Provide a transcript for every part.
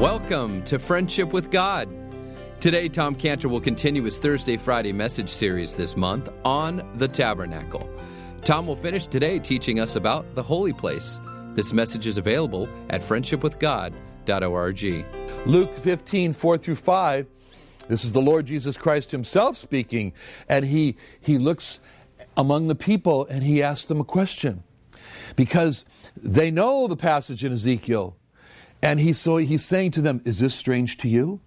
Welcome to Friendship with God. Today, Tom Cantor will continue his Thursday Friday message series this month on the tabernacle. Tom will finish today teaching us about the holy place. This message is available at friendshipwithgod.org. Luke 15, 4 through 5. This is the Lord Jesus Christ Himself speaking, and He, he looks among the people and He asks them a question because they know the passage in Ezekiel. And he, so he's saying to them, Is this strange to you?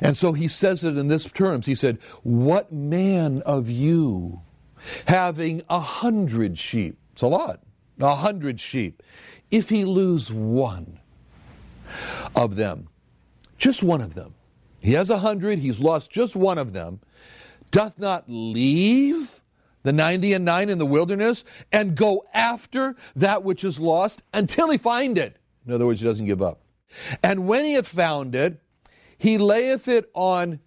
And so he says it in this terms. He said, What man of you, having a hundred sheep, it's a lot, a hundred sheep, if he lose one of them, just one of them, he has a hundred, he's lost just one of them, doth not leave the 90 and 9 in the wilderness and go after that which is lost until he find it. In other words, he doesn't give up. And when he hath found it, he layeth it on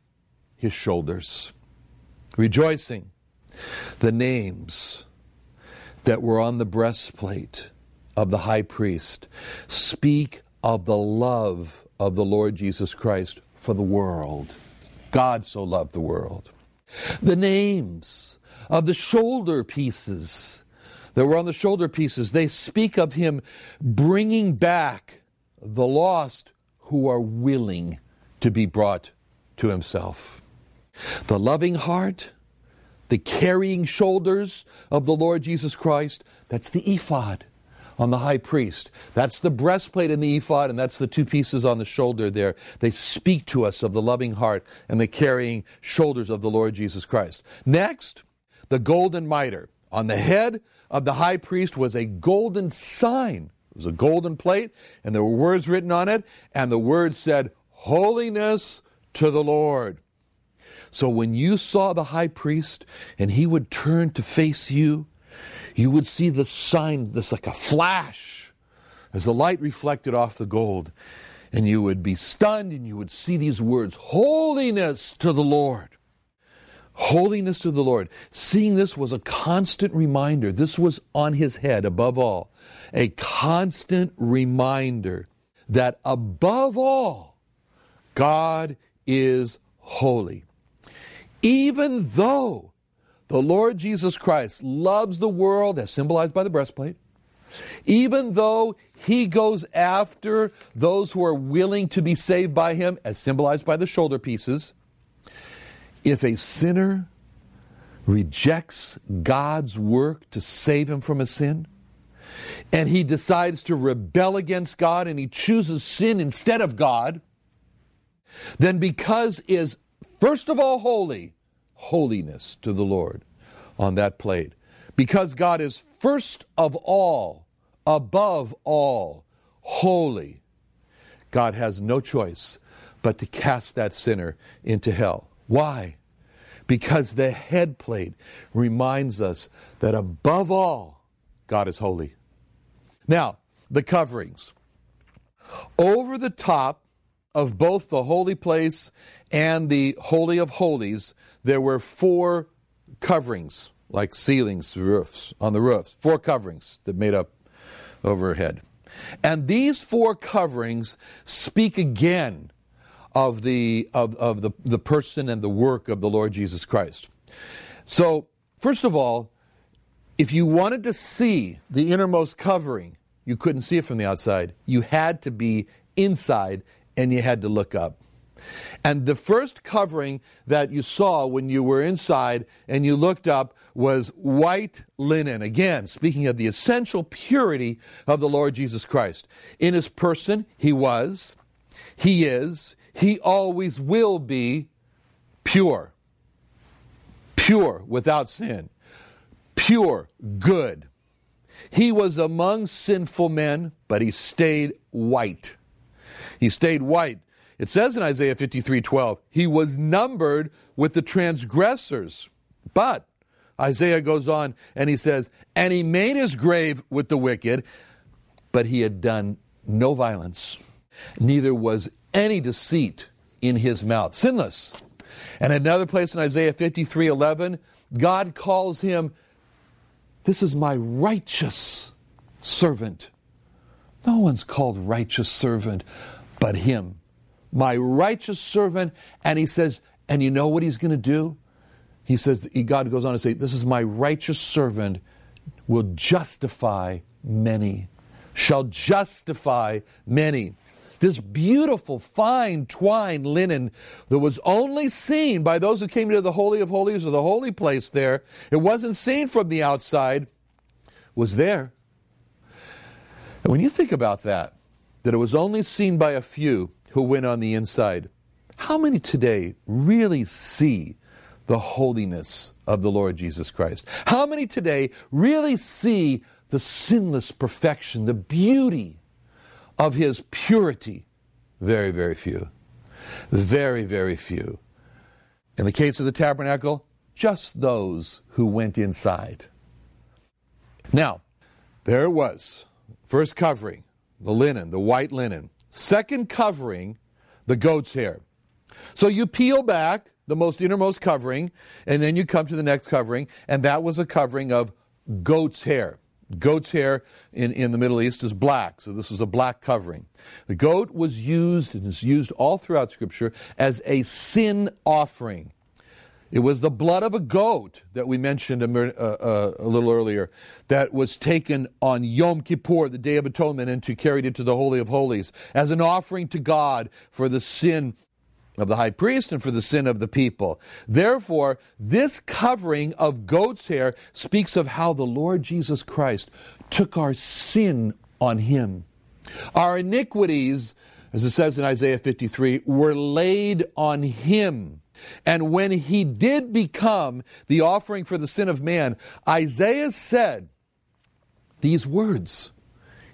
his shoulders, rejoicing. The names that were on the breastplate of the high priest speak of the love of the Lord Jesus Christ for the world. God so loved the world. The names of the shoulder pieces that were on the shoulder pieces, they speak of him bringing back the lost who are willing to be brought to himself. The loving heart, the carrying shoulders of the Lord Jesus Christ, that's the ephod on the high priest. That's the breastplate in the ephod, and that's the two pieces on the shoulder there. They speak to us of the loving heart and the carrying shoulders of the Lord Jesus Christ. Next, the golden mitre. On the head of the high priest was a golden sign. It was a golden plate, and there were words written on it, and the words said, Holiness to the Lord. So when you saw the high priest and he would turn to face you, you would see the sign, this like a flash, as the light reflected off the gold. And you would be stunned and you would see these words Holiness to the Lord. Holiness to the Lord. Seeing this was a constant reminder. This was on his head above all. A constant reminder that above all, God is holy. Even though the Lord Jesus Christ loves the world, as symbolized by the breastplate, even though he goes after those who are willing to be saved by him, as symbolized by the shoulder pieces, if a sinner rejects God's work to save him from a sin, and he decides to rebel against God and he chooses sin instead of God, then because is first of all holy, holiness to the Lord on that plate. Because God is first of all, above all, holy, God has no choice but to cast that sinner into hell. Why? Because the head plate reminds us that above all, God is holy. Now, the coverings. Over the top of both the holy place and the Holy of Holies, there were four coverings, like ceilings, roofs, on the roofs, four coverings that made up overhead. And these four coverings speak again of the of, of the, the person and the work of the Lord Jesus Christ. So, first of all, if you wanted to see the innermost covering, you couldn't see it from the outside. You had to be inside and you had to look up. And the first covering that you saw when you were inside and you looked up was white linen. Again, speaking of the essential purity of the Lord Jesus Christ. In his person, he was, he is, he always will be pure. Pure, without sin. Pure, good. He was among sinful men, but he stayed white. He stayed white. It says in Isaiah 53 12, he was numbered with the transgressors. But Isaiah goes on and he says, and he made his grave with the wicked, but he had done no violence, neither was any deceit in his mouth. Sinless. And another place in Isaiah 53 11, God calls him, This is my righteous servant. No one's called righteous servant but him my righteous servant. And he says, and you know what he's going to do? He says, God goes on to say, This is my righteous servant, will justify many, shall justify many. This beautiful, fine twine linen that was only seen by those who came into the Holy of Holies or the holy place there, it wasn't seen from the outside, was there. And when you think about that, that it was only seen by a few who went on the inside, how many today really see the holiness of the Lord Jesus Christ? How many today really see the sinless perfection, the beauty of his purity? Very, very few. Very, very few. In the case of the tabernacle, just those who went inside. Now, there it was First covering, the linen, the white linen. Second covering, the goat's hair. So you peel back the most innermost covering, and then you come to the next covering, and that was a covering of goat's hair. Goat's hair in, in the Middle East is black, so this was a black covering. The goat was used and is used all throughout Scripture as a sin offering. It was the blood of a goat that we mentioned a, uh, a, little earlier that was taken on Yom Kippur, the Day of Atonement, and to carried into the Holy of Holies as an offering to God for the sin of the high priest and for the sin of the people. Therefore, this covering of goat's hair speaks of how the Lord Jesus Christ took our sin on him. Our iniquities, as it says in Isaiah 53, were laid on him. And when he did become the offering for the sin of man, Isaiah said these words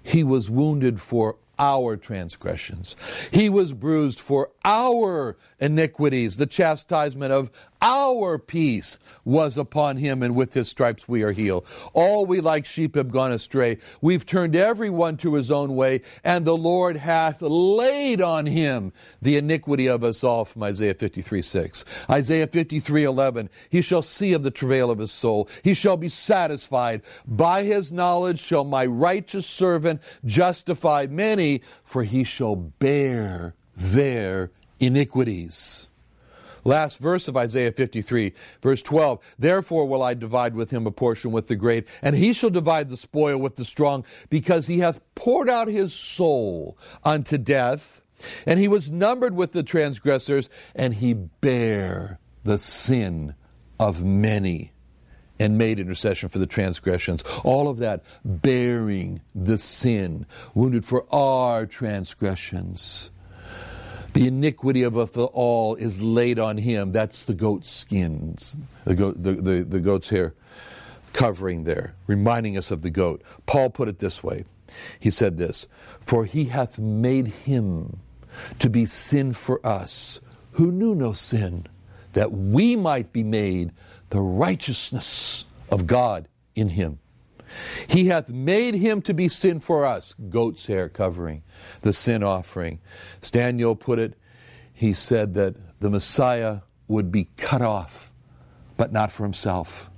He was wounded for our transgressions. He was bruised for our iniquities. The chastisement of our peace was upon him, and with his stripes we are healed. All we like sheep have gone astray. We've turned everyone to his own way, and the Lord hath laid on him the iniquity of us all, from Isaiah 53 6. Isaiah 53 11. He shall see of the travail of his soul. He shall be satisfied. By his knowledge shall my righteous servant justify many, for he shall bear their iniquities. Last verse of Isaiah 53, verse 12. Therefore will I divide with him a portion with the great, and he shall divide the spoil with the strong, because he hath poured out his soul unto death, and he was numbered with the transgressors, and he bare the sin of many and made intercession for the transgressions. All of that bearing the sin, wounded for our transgressions. The iniquity of us all is laid on him. That's the goat's skins, the, goat, the, the, the goat's hair covering there, reminding us of the goat. Paul put it this way He said this For he hath made him to be sin for us, who knew no sin, that we might be made the righteousness of God in him. He hath made him to be sin for us, goat's hair covering, the sin offering. Daniel put it, he said that the Messiah would be cut off, but not for himself.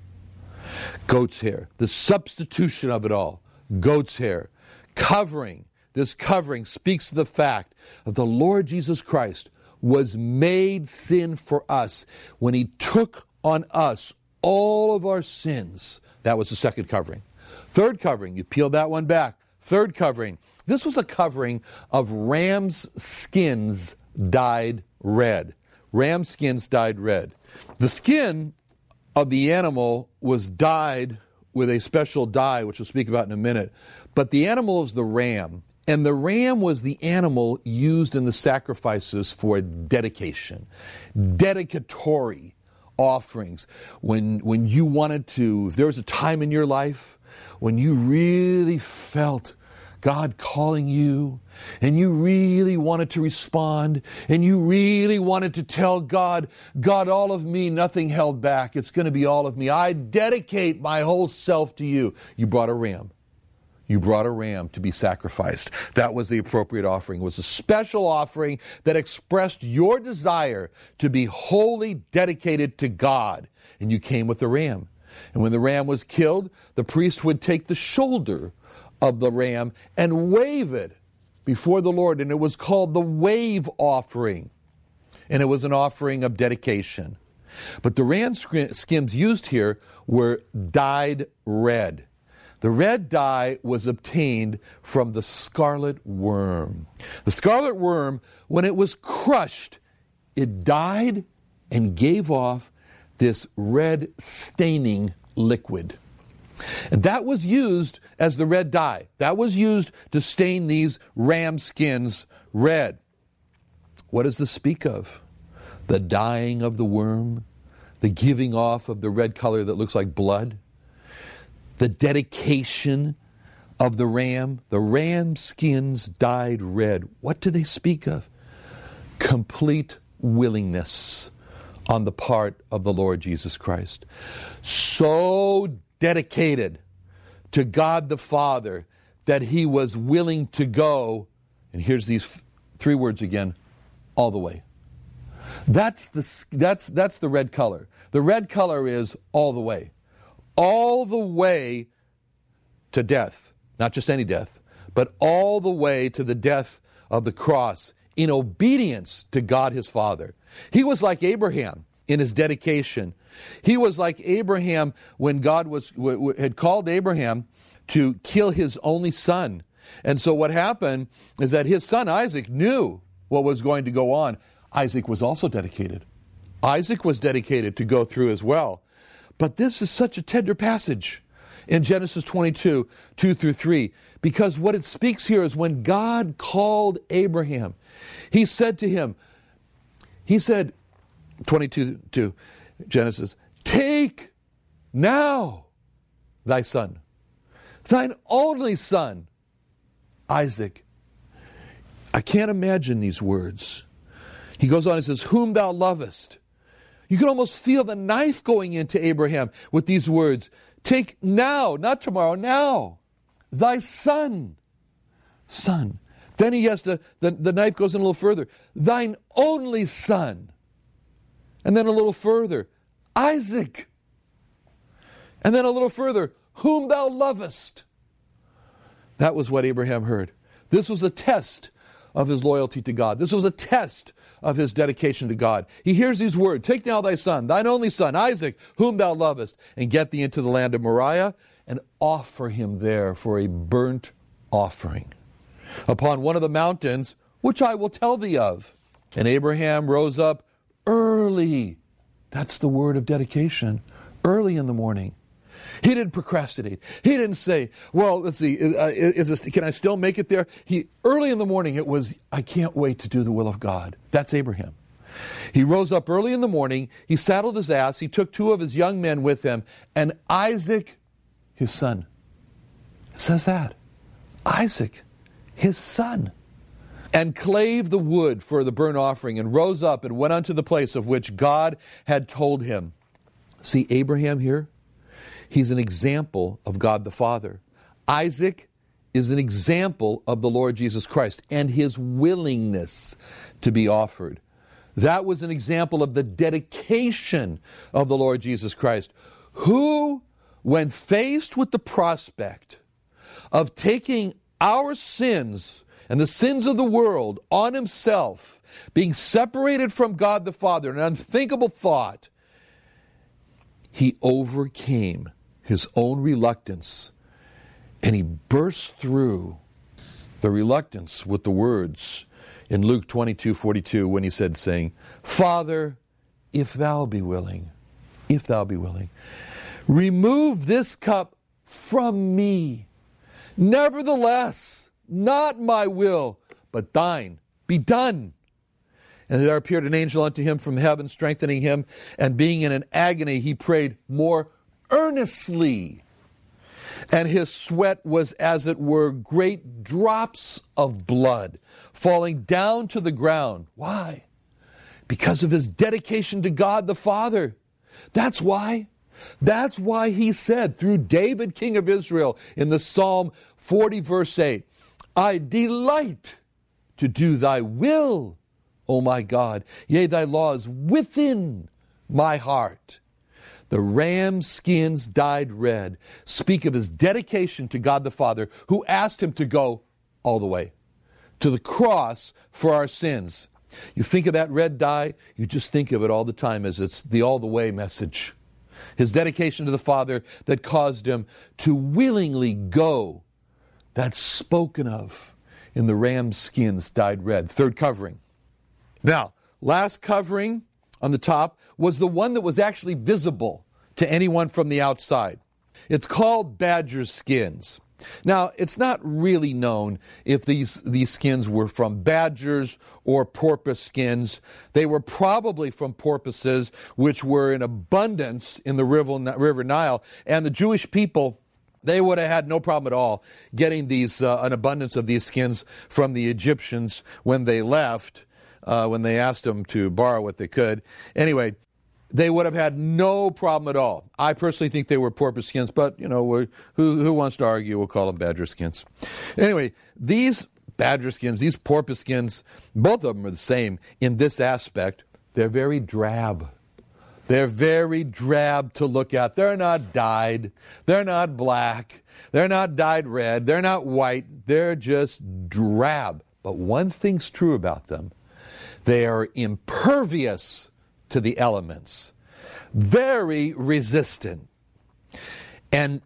Goat's hair, the substitution of it all, goat's hair, covering. This covering speaks to the fact that the Lord Jesus Christ was made sin for us when he took on us all of our sins. That was the second covering. Third covering, you peel that one back. Third covering, this was a covering of ram's skins dyed red. Ram skins dyed red. The skin of the animal was dyed with a special dye, which we'll speak about in a minute. But the animal is the ram. And the ram was the animal used in the sacrifices for dedication, dedicatory offerings. When, when you wanted to, if there was a time in your life when you really felt God calling you and you really wanted to respond and you really wanted to tell God, God, all of me, nothing held back. It's going to be all of me. I dedicate my whole self to you. You brought a ram. You brought a ram to be sacrificed. That was the appropriate offering. It was a special offering that expressed your desire to be wholly dedicated to God. And you came with the ram. And when the ram was killed, the priest would take the shoulder of the ram and wave it before the Lord, and it was called the wave offering. And it was an offering of dedication. But the ram skins used here were dyed red. The red dye was obtained from the scarlet worm. The scarlet worm, when it was crushed, it died and gave off this red staining liquid. And that was used as the red dye. That was used to stain these ram skins red. What does this speak of? The dying of the worm, the giving off of the red color that looks like blood, the dedication of the ram. The ram skins dyed red. What do they speak of? Complete willingness on the part of the Lord Jesus Christ. So dedicated to God the Father that he was willing to go, and here's these three words again, all the way. That's the, that's, that's the red color. The red color is all the way. All the way to death. Not just any death, but all the way to the death of the cross in obedience to God his Father. He was like Abraham in his dedication. He was like Abraham when God was, had called Abraham to kill his only son. And so what happened is that his son Isaac knew what was going to go on. Isaac was also dedicated. Isaac was dedicated to go through as well. But this is such a tender passage in Genesis 22, 2 through 3, because what it speaks here is when God called Abraham, he said to him, he said, 22, 2, Genesis, take now thy son, thine only son, Isaac. I can't imagine these words. He goes on and says, Whom thou lovest. You can almost feel the knife going into Abraham with these words Take now, not tomorrow, now, thy son. Son. Then he has to, the, the knife goes in a little further. Thine only son. And then a little further, Isaac. And then a little further, whom thou lovest. That was what Abraham heard. This was a test of his loyalty to God. This was a test of his dedication to God. He hears these words Take now thy son, thine only son, Isaac, whom thou lovest, and get thee into the land of Moriah, and offer him there for a burnt offering upon one of the mountains, which I will tell thee of. And Abraham rose up early. That's the word of dedication. Early in the morning he didn't procrastinate. He didn't say, "Well, let's see, uh, is this, can I still make it there?" He early in the morning it was, "I can't wait to do the will of God." That's Abraham. He rose up early in the morning, he saddled his ass, he took two of his young men with him, and Isaac, his son. It says that. Isaac, his son. And clave the wood for the burnt offering, and rose up and went unto the place of which God had told him. See Abraham here? He's an example of God the Father. Isaac is an example of the Lord Jesus Christ and his willingness to be offered. That was an example of the dedication of the Lord Jesus Christ, who, when faced with the prospect of taking our sins and the sins of the world on himself, being separated from God the Father, an unthinkable thought, he overcame his own reluctance and he burst through the reluctance with the words in Luke 22 42 when he said, saying, Father, if thou be willing, if thou be willing, remove this cup from me. Nevertheless, not my will, but thine be done. And there appeared an angel unto him from heaven, strengthening him, and being in an agony, he prayed more earnestly. And his sweat was, as it were, great drops of blood falling down to the ground. Why? Because of his dedication to God the Father. That's why. That's why he said through David, king of Israel, in the Psalm 40, verse 8, I delight to do thy will, O my God. Yea, thy law is within my heart. The ram skins dyed red speak of his dedication to God the Father, who asked him to go all the way. to the cross for our sins. You think of that red dye, you just think of it all the time as it's the all the way message. His dedication to the Father that caused him to willingly go, that's spoken of in the ram's skins dyed red. Third covering. Now, last covering on the top was the one that was actually visible to anyone from the outside. It's called badger skins. Now, it's not really known if these, these skins were from badgers or porpoise skins. They were probably from porpoises, which were in abundance in the river, Nile. And the Jewish people, they would have had no problem at all getting these, uh, an abundance of these skins from the Egyptians when they left, uh, when they asked them to borrow what they could. Anyway, they would have had no problem at all. I personally think they were porpoise skins, but you know, who, who wants to argue? We'll call them badger skins. Anyway, these badger skins, these porpoise skins, both of them are the same in this aspect. They're very drab. They're very drab to look at. They're not dyed. They're not black. They're not dyed red. They're not white. They're just drab. But one thing's true about them they are impervious to the elements, very resistant. And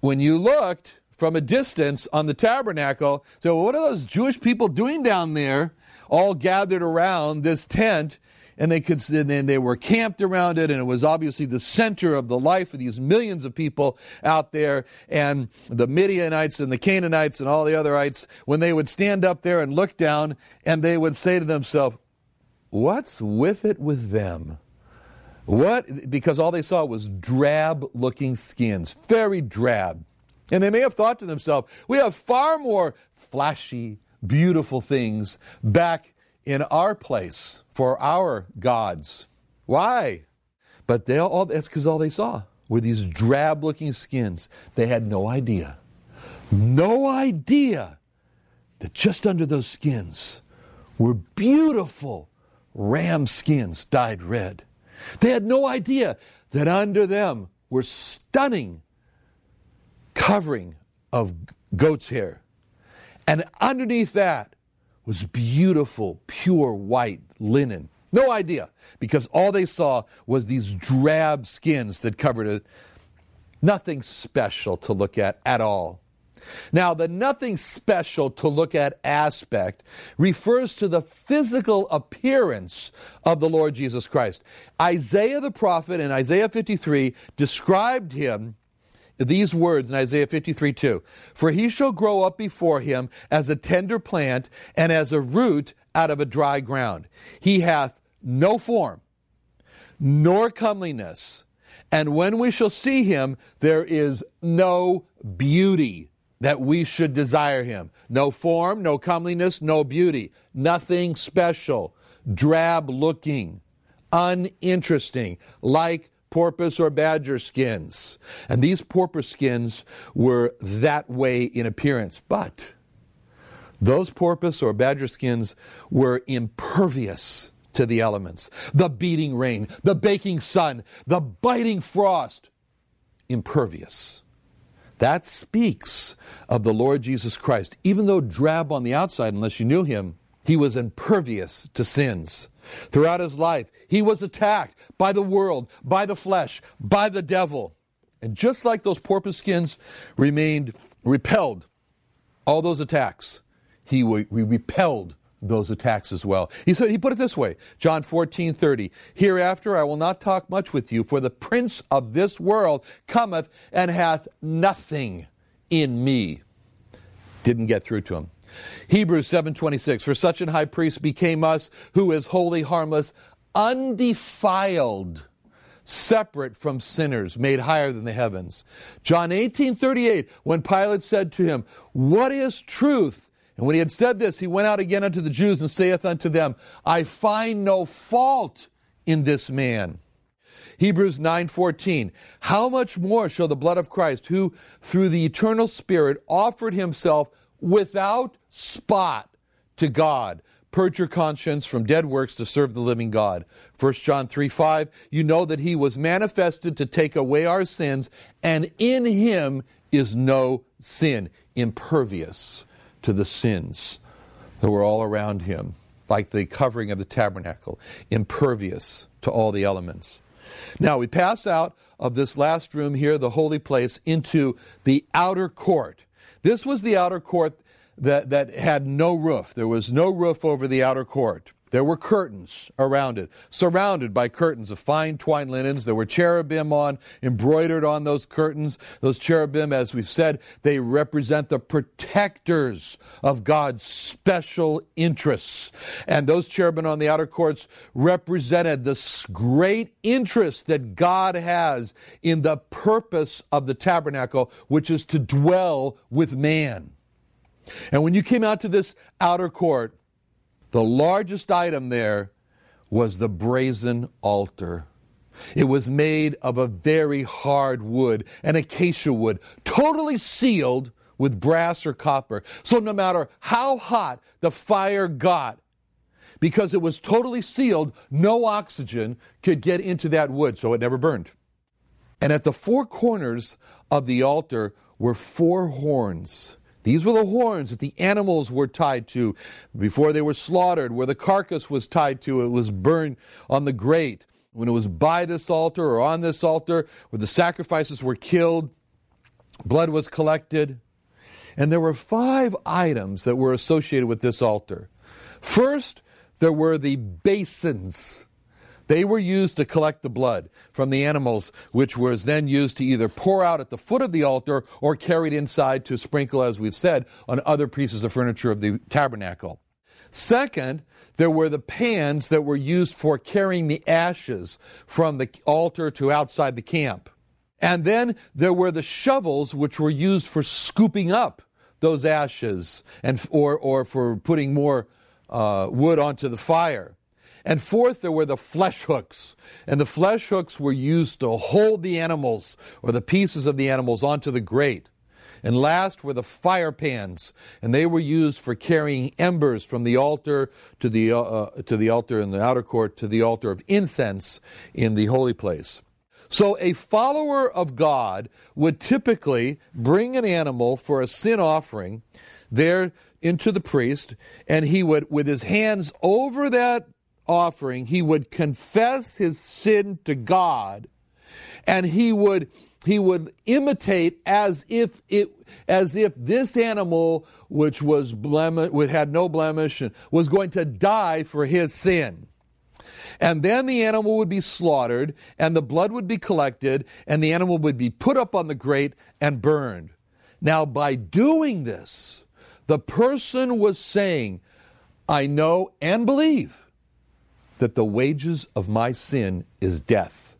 when you looked from a distance on the tabernacle, so what are those Jewish people doing down there, all gathered around this tent? And they could, and they were camped around it, and it was obviously the center of the life of these millions of people out there. And the Midianites and the Canaanites and all the otherites, when they would stand up there and look down, and they would say to themselves, What's with it with them? What? Because all they saw was drab looking skins, very drab. And they may have thought to themselves, we have far more flashy, beautiful things back in our place for our gods. Why? But they all, that's because all they saw were these drab looking skins. They had no idea, no idea that just under those skins were beautiful, ram skins dyed red. They had no idea that under them were stunning covering of goat's hair. And underneath that was beautiful, pure white linen. No idea, because all they saw was these drab skins that covered it. Nothing special to look at at all. Now, the nothing special to look at aspect refers to the physical appearance of the Lord Jesus Christ. Isaiah the prophet in Isaiah 53 described him these words in Isaiah 53 2 For he shall grow up before him as a tender plant and as a root out of a dry ground. He hath no form, nor comeliness. And when we shall see him, there is no beauty that we should desire him. No form, no comeliness, no beauty, nothing special, drab looking, uninteresting, like porpoise or badger skins. And these porpoise skins were that way in appearance. But those porpoise or badger skins were impervious to the elements the beating rain, the baking sun, the biting frost. Impervious. That speaks of the Lord Jesus Christ. Even though drab on the outside, unless you knew him, he was impervious to sins. Throughout his life, he was attacked by the world, by the flesh, by the devil. And just like those porpoise skins remained repelled all those attacks, he, repelled those attacks as well. He said he put it this way, John 14, 30. Hereafter I will not talk much with you, for the prince of this world cometh and hath nothing in me. Didn't get through to him. Hebrews 7:26 For such an high priest became us who is holy harmless undefiled separate from sinners made higher than the heavens. John 18:38 when Pilate said to him what is truth and when he had said this, he went out again unto the Jews and saith unto them, I find no fault in this man. Hebrews 9:14 How much more shall the blood of Christ who through the eternal spirit offered himself without spot to God purge your conscience from dead works to serve the living God 1 John 3 5 You know that he was manifested to take away our sins and in him is no sin impervious to the sins that were all around him, like the covering of the tabernacle, impervious to all the elements. Now we pass out of this last room here, the holy place, into the outer court. This was the outer court that, that had no roof. There was no roof over the outer court. There were curtains around it, surrounded by curtains of fine twined linens. There were cherubim on, embroidered on those curtains. Those cherubim, as we've said, they represent the protectors of God's special interests. And those cherubim on the outer courts represented this great interest that God has in the purpose of the tabernacle, which is to dwell with man. And when you came out to this outer court, the largest item there was the brazen altar. It was made of a very hard wood, an acacia wood, totally sealed with brass or copper. So no matter how hot the fire got, because it was totally sealed, no oxygen could get into that wood, so it never burned. And at the four corners of the altar were four horns these were the horns that the animals were tied to before they were slaughtered, where the carcass was tied to. It was burned on the grate. When it was by this altar or on this altar, where the sacrifices were killed, blood was collected. And there were five items that were associated with this altar. First, there were the basins. They were used to collect the blood from the animals, which was then used to either pour out at the foot of the altar or carried inside to sprinkle, as we've said, on other pieces of furniture of the tabernacle. Second, there were the pans that were used for carrying the ashes from the altar to outside the camp. And then there were the shovels which were used for scooping up those ashes and or, or for putting more uh, wood onto the fire. And fourth, there were the flesh hooks. And the flesh hooks were used to hold the animals or the pieces of the animals onto the grate. And last were the fire pans, and they were used for carrying embers from the altar to the, uh, uh, to the altar in the outer court to the altar of incense in the holy place. So a follower of God would typically bring an animal for a sin offering there into the priest, and he would, with his hands over that offering, he would confess his sin to God and he would he would imitate as if it as if this animal which was blemish had no blemish and was going to die for his sin. And then the animal would be slaughtered and the blood would be collected and the animal would be put up on the grate and burned. Now by doing this the person was saying i know and believe that the wages of my sin is death.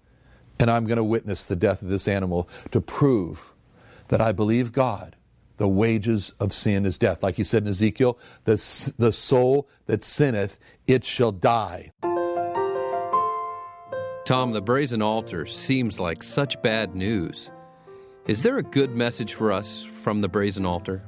And I'm going to witness the death of this animal to prove that I believe God. The wages of sin is death. Like he said in Ezekiel, the, the soul that sinneth, it shall die. Tom, the brazen altar seems like such bad news. Is there a good message for us from the brazen altar?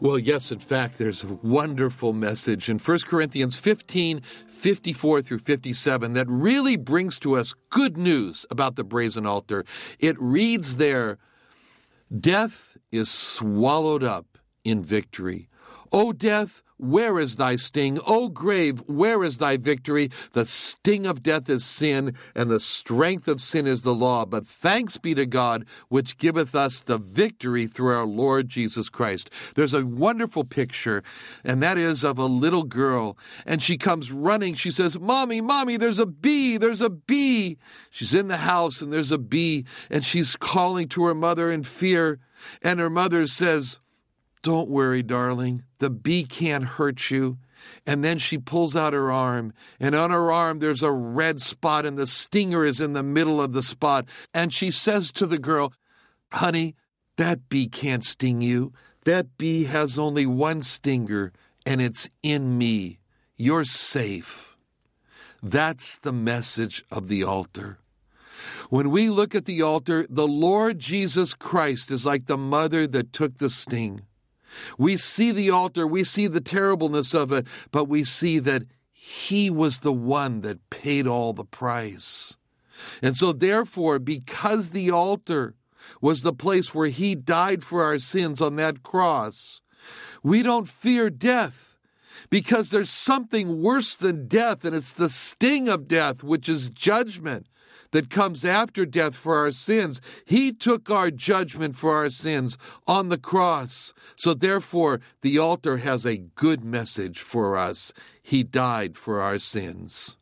Well, yes, in fact, there's a wonderful message in 1 Corinthians 15 54 through 57 that really brings to us good news about the brazen altar. It reads there Death is swallowed up in victory. O death, where is thy sting? O grave, where is thy victory? The sting of death is sin, and the strength of sin is the law. But thanks be to God, which giveth us the victory through our Lord Jesus Christ. There's a wonderful picture, and that is of a little girl. And she comes running. She says, Mommy, Mommy, there's a bee, there's a bee. She's in the house, and there's a bee, and she's calling to her mother in fear. And her mother says, don't worry, darling. The bee can't hurt you. And then she pulls out her arm, and on her arm there's a red spot, and the stinger is in the middle of the spot. And she says to the girl, Honey, that bee can't sting you. That bee has only one stinger, and it's in me. You're safe. That's the message of the altar. When we look at the altar, the Lord Jesus Christ is like the mother that took the sting. We see the altar, we see the terribleness of it, but we see that He was the one that paid all the price. And so, therefore, because the altar was the place where He died for our sins on that cross, we don't fear death because there's something worse than death, and it's the sting of death, which is judgment that comes after death for our sins. He took our judgment for our sins on the cross. So, therefore, the altar has a good message for us. He died for our sins.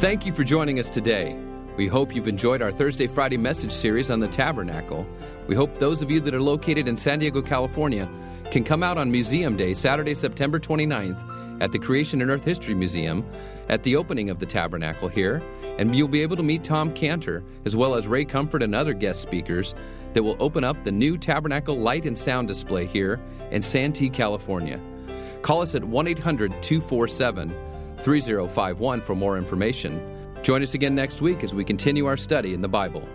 Thank you for joining us today. We hope you've enjoyed our Thursday Friday message series on the tabernacle. We hope those of you that are located in San Diego, California, can come out on Museum Day, Saturday, September 29th, at the Creation and Earth History Museum at the opening of the tabernacle here, and you'll be able to meet Tom Cantor, as well as Ray Comfort and other guest speakers that will open up the new tabernacle light and sound display here in Santee, California. Call us at 1 800 247 3051 for more information. Join us again next week as we continue our study in the Bible.